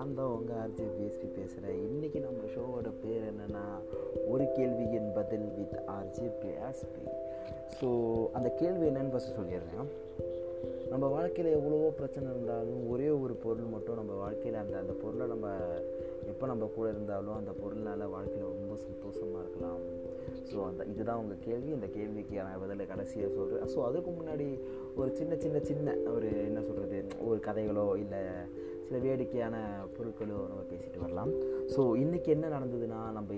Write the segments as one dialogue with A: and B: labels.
A: நான் தான் உங்கள் ஆர்ஜி பிஎஸ்பி பேசுகிறேன் இன்றைக்கி நம்ம ஷோவோட பேர் என்னென்னா ஒரு கேள்வியின் பதில் வித் ஆர்ஜி பிஎஸ்பி ஸோ அந்த கேள்வி என்னென்னு ஃபஸ்ட்டு சொல்லிடுறேன். நம்ம வாழ்க்கையில் எவ்வளவோ பிரச்சனை இருந்தாலும் ஒரே ஒரு பொருள் மட்டும் நம்ம வாழ்க்கையில் அந்த அந்த பொருளை நம்ம எப்போ நம்ம கூட இருந்தாலும் அந்த பொருள்னால் வாழ்க்கையில் ரொம்ப சந்தோஷமாக இருக்கலாம். ஸோ அந்த இதுதான் உங்கள் கேள்வி. இந்த கேள்விக்கு நான் பதில் கடைசியாக சொல்கிறேன் ஸோ அதுக்கு முன்னாடி ஒரு சின்ன சின்ன சின்ன ஒரு என்ன சொல்கிறது ஒரு கதைகளோ இல்லை சில வேடிக்கையான பொருட்களோ நம்ம பேசிட்டு வரலாம். ஸோ இன்றைக்கி என்ன நடந்ததுன்னா நம்ம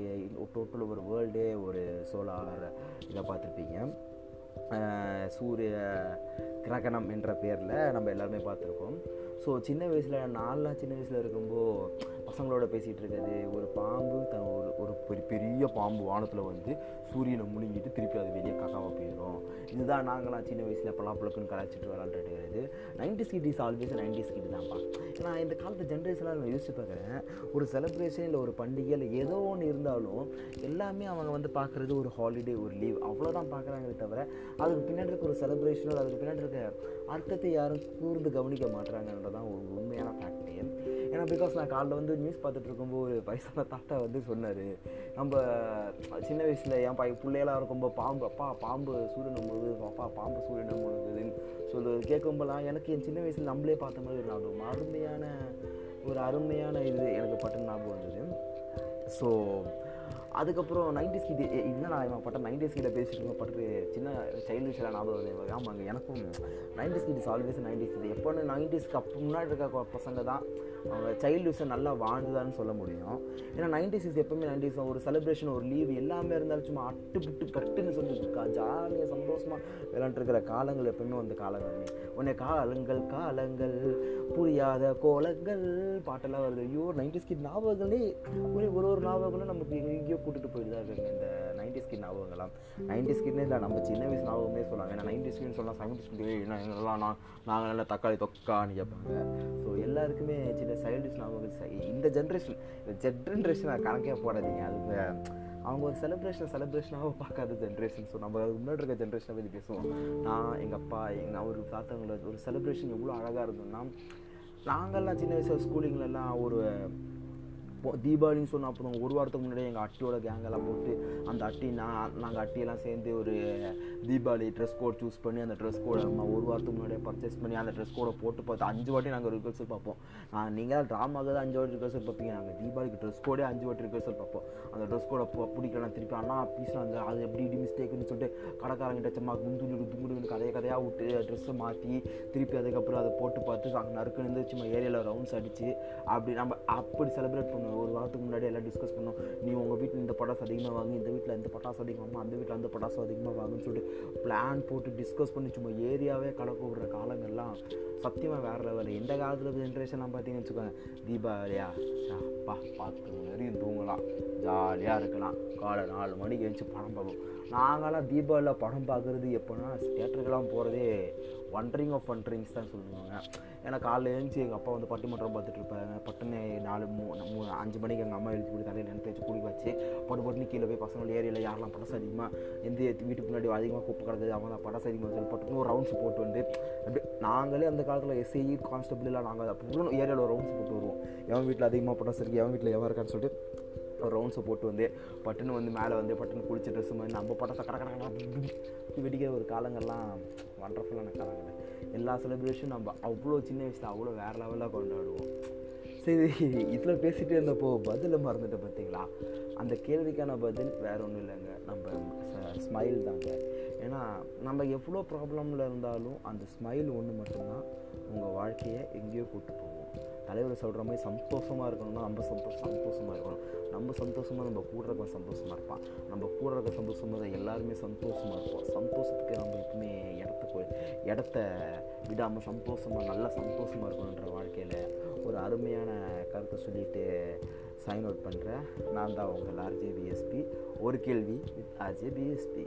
A: டோட்டல் ஒரு வேர்ல்டே ஒரு சோலார் இதை பார்த்துருப்பீங்க. சூரிய கிரகணம் என்ற பேரில் நம்ம எல்லாருமே பார்த்துருக்கோம் ஸோ சின்ன வயசில் நாலாம் சின்ன வயசில் இருக்கும்போது பசங்களோட பேசிகிட்டு இருக்கிறது. ஒரு பாம்பு த ஒரு ஒரு பெரிய பெரிய பாம்பு வானத்தில் வந்து சூரியனை முழுங்கிட்டு திருப்பி அது வெளியே கக்காவாக போயிடும். இதுதான் நாங்களாம் சின்ன வயசில் பலாப்பழக்குன்னு கலாச்சிட்டு விளாண்டுட்டு இருக்கிறது. Nineties kid is always ninety kid தான்ப்பா. ஏன்னா இந்த காலத்து ஜென்ரேஷனாக நான் யோசிச்சு பார்க்குறேன். ஒரு செலிப்ரேஷன் இல்லை ஒரு பண்டிகை இல்லை ஏதோ ஒன்று இருந்தாலும் எல்லாமே அவங்க வந்து பார்க்குறது ஒரு ஹாலிடே ஒரு லீவ் அவ்வளோதான் பார்க்குறாங்களே தவிர அதுக்கு பின்னாடி இருக்க ஒரு செலிப்ரேஷனோ அதுக்கு பின்னாடி இருக்க அர்த்தத்தை யாரும் கூர்ந்து கவனிக்க மாட்டுறாங்கன்றதான் ஒரு உண்மையான ஃபேக்ட் ஏன்னா பிகாஸ் நான் காலைல வந்து நியூஸ் பார்த்துட்டு இருக்கும்போது ஒரு வயசான தாத்தா வந்து சொன்னார். நம்ம சின்ன வயசில் என் பா பிள்ளையெல்லாம் இருக்கும்போது பாம்பு அப்பா பாம்பு சூரியன் முழுகுது அப்பா பாம்பு சூரியன் முழுகுதுன்னு சொல்லு கேட்கும்போதெல்லாம் எனக்கு என் சின்ன வயசில் நம்மளே பார்த்த மாதிரி ஒரு ஞாபகம் அருமையான ஒரு அருமையான இது எனக்கு பட்டு ஞாபகம் வந்தது. ஸோ அதுக்கப்புறம் நைன்டிஸ் கிட்ட நான் இவன் பட்ட நைன்டிஸ் கிட்ட பேசிட்டு பட்டு சின்ன சைல்டிஷில் ஞாபகம் வருது ஆமாங்க எனக்கும் நைன்டிஸ் கிட்ஸ் ஆல்வேஸ் நைன்டிஸ் இது எப்போன்னு நைன்டிஸ்க்கு அப்போ முன்னாடி இருக்க பசங்க தான் அவங்க சைல்டுஹுட்ஸை நல்லா வாழ்ந்துதான்னு சொல்ல முடியும். ஏன்னா நைன்டி சிக்ஸ் எப்பவுமே நைன்டி ஒரு செலிப்ரேஷன் ஒரு லீவ் எல்லாமே இருந்தாலும் சும்மா அட்டு புட்டு கட்டுன்னு சொல்லிட்டு ஜாலியாக சந்தோஷமாக விளாண்டுருக்கிற காலங்கள் எப்பவுமே வந்து காலங்கள் உன்னை காலங்கள் காலங்கள் புரியாத கோலங்கள் பாட்டெல்லாம் வருது. ஐயோ நைன்டி ஸ்கிட் ஞாபகங்களே ஒரு ஒரு ஒரு ஞாபகங்களும் நமக்கு எங்கேயோ கூட்டிகிட்டு போயிட்டு தான் இருக்காங்க இந்த நைன்டி ஸ்கிட் ஞாபகங்களாம் நைன்டி ஸ்கிட்னே இல்லை நம்ம சின்ன வயசு ஞாபகமே சொல்லுவாங்க ஏன்னா நைன்டி ஸ்கிட்னு சொல்லலாம் செவன்டி ஸ்கிட் என்ன நான் நாங்கள் நல்லா தக்காளி தொக்கான்னு கேட்பாங்க. ஸோ எல்லாருக்குமே சின்ன சைல்டிஷ் நாவல்ஸ் இந்த ஜென்ரேஷன் இந்த ஜென்ரேஷன் கணக்கே போடாதீங்க. அது அவங்க ஒரு செலிப்ரேஷன் செலிப்ரேஷனாக பார்க்காத ஜென்ரேஷன் ஸோ நம்ம அதுக்கு முன்னாடி இருக்க ஜென்ரேஷனை பற்றி பேசுவோம். நான் எங்கள் அப்பா எங்கள் ஒரு தாத்தவங்கள ஒரு செலிப்ரேஷன் எவ்வளோ அழகாக இருந்தோம்னா நாங்கள்லாம் சின்ன வயசு ஸ்கூலிங்லலாம் ஒரு தீபாவளின்னு சொன்ன அப்புறம் ஒரு வாரத்துக்கு முன்னாடி எங்கள் அட்டியோட கேங்கெல்லாம் போட்டு அந்த அட்டி நான் நாங்கள் அட்டியெல்லாம் சேர்ந்து ஒரு தீபாவளி ட்ரெஸ் கோட் சூஸ் பண்ணி அந்த ட்ரெஸ் கோடை நம்ம ஒரு வாரத்துக்கு முன்னாடியே பர்ச்சேஸ் பண்ணி அந்த ட்ரெஸ் கோடை போட்டு பார்த்து அஞ்சு வாட்டி நாங்கள் ரிஹர்சல் பார்ப்போம். நான் நீங்கள் ட்ராமாவுக்கு தான் அஞ்சு வாட்டி ரிஹர்சல் பார்ப்பீங்க. நாங்கள் தீபாவளிக்கு ட்ரெஸ் கோடே அஞ்சு வாட்டி ரிஹர்சல் பார்ப்போம். அந்த ட்ரெஸ் கோடை பிடிக்கலாம் திருப்பி ஆனால் பீஸ் அந்த அது எப்படி இப்படி மிஸ்டேக்குன்னு சொல்லிட்டு கடைக்காரங்கிட்ட சும்மா குந்துடு துங்குடுன்னு கதையை கதையாக விட்டு ட்ரெஸ்ஸை மாற்றி திருப்பி அதுக்கப்புறம் அதை போட்டு பார்த்து அங்கே நறுக்குன்னு சும்மா ஏரியாவில் ரவுண்ட்ஸ் அடித்து அப்படி நம்ம அப்படி செலிப்ரேட் பண்ணுவோம். ஒரு வாரத்துக்கு முன்னாடி எல்லாம் டிஸ்கஸ் பண்ணோம். நீ உங்கள் வீட்டில் இந்த பட்டாசு அதிகமாக வாங்கி இந்த வீட்டில் இந்த பட்டாசு அதிகமாக அந்த வீட்டில் அந்த பட்டாசு அதிகமாக வாங்குன்னு சொல்லிட்டு பிளான் போட்டு டிஸ்கஸ் பண்ணி சும்மா ஏரியாவே கலக்க விடுற காலங்கள் காலங்கள்லாம் சத்தியமாக வேறு லெவல் எந்த காலத்தில் ஜென்ரேஷன்லாம் பார்த்தீங்கன்னு வச்சுக்கோங்க. தீபாவளியா? அப்பா பார்த்து நிறைய தூங்கலாம். ஜாலியாக இருக்கலாம். காலை நாலு மணிக்கு எழுந்து படம் பார்ப்போம். நாங்களாம் தீபாவளியில் படம் பார்க்குறது எப்போனா தேட்டருக்கெல்லாம் போகிறதே ஒன்ட்ரிங் ஆஃப் ஒன்ட்ரிங்ஸ் தான் சொல்லுவாங்க. ஏன்னா காலைல எழுந்துச்சி எங்கள் அப்பா வந்து பட்டிமன்றம் பார்த்துட்டு இருப்பாங்க பட்டுன்னு நாலு மூ மூணு அஞ்சு மணிக்கு எங்கள் அம்மா எழுதி கொடுத்து தலையில் நினைத்து வச்சு குடி வச்சு பட்டு பட்டுன்னு கீழே போய் பசங்களோட ஏரியாவில் யாரெல்லாம் படசு அதிகமாக எந்த வீட்டுக்கு முன்னாடி அதிகமாக குப்பை அவங்க தான் படசு அதிகமாக சொல்லி பட்டுன்னு ஒரு ரவுண்ட்ஸ் போட்டு வந்து அப்படி நாங்களே அந்த காலத்தில் எஸ்ஐ கான்ஸ்டபிள் நாங்கள் அப்புறம் ஏரியாவில் ஒரு ரவுண்ட்ஸ் போட்டு வருவோம். எவன் வீட்டில் அதிகமாக படம் சரி எவன் வீட்டில் எவன் இருக்கான்னு சொல்லிட்டு ஒரு ரவுண்ட்ஸை போட்டு வந்து பட்டுன்னு வந்து மேலே வந்து பட்டுன்னு குளிச்ச ட்ரெஸ் மாதிரி நம்ம படத்தை கடை கடை வெடிக்கிற ஒரு காலங்கள்லாம் வண்டர்ஃபுல்லான காலங்கள். எல்லா செலிப்ரேஷனும் நம்ம அவ்வளோ சின்ன வயசில் அவ்வளோ வேறு லெவலில் கொண்டாடுவோம். சரி இதில் பேசிகிட்டே இருந்தப்போ பதிலை மறந்துட்டேன் பார்த்தீங்களா அந்த கேள்விக்கான பதில் வேறு ஒன்றும் இல்லைங்க. நம்ம ஸ்மைல் தாங்க. ஏன்னா நம்ம எவ்வளோ ப்ராப்ளமில் இருந்தாலும் அந்த ஸ்மைல் ஒன்று மட்டும்தான் உங்கள் வாழ்க்கையை எங்கேயோ கூப்பிட்டு போவோம் தலைவர் சொல்கிற மாதிரி சந்தோஷமாக இருக்கணும்னா நம்ம சந்தோஷம் சந்தோஷமாக இருக்கணும். நம்ம சந்தோஷமாக நம்ம கூட இருக்க சந்தோஷமாக இருப்பான். நம்ம கூட இருக்க சந்தோஷமாக தான் எல்லாருமே சந்தோஷமாக இருப்போம். சந்தோஷத்துக்கு நம்ம எப்பவுமே இடத்த இடத்த விடாமல் சந்தோஷமாக நல்லா சந்தோஷமாக இருக்கணுன்ற வாழ்க்கையில் ஒரு அருமையான கருத்தை சொல்லிட்டு சைன் அவுட் பண்ணுறேன் நான் தான் உங்கள் ஆர்ஜே பிஎஸ்பி ஒரு கேள்வி வித் ஆர்ஜே பிஎஸ்பி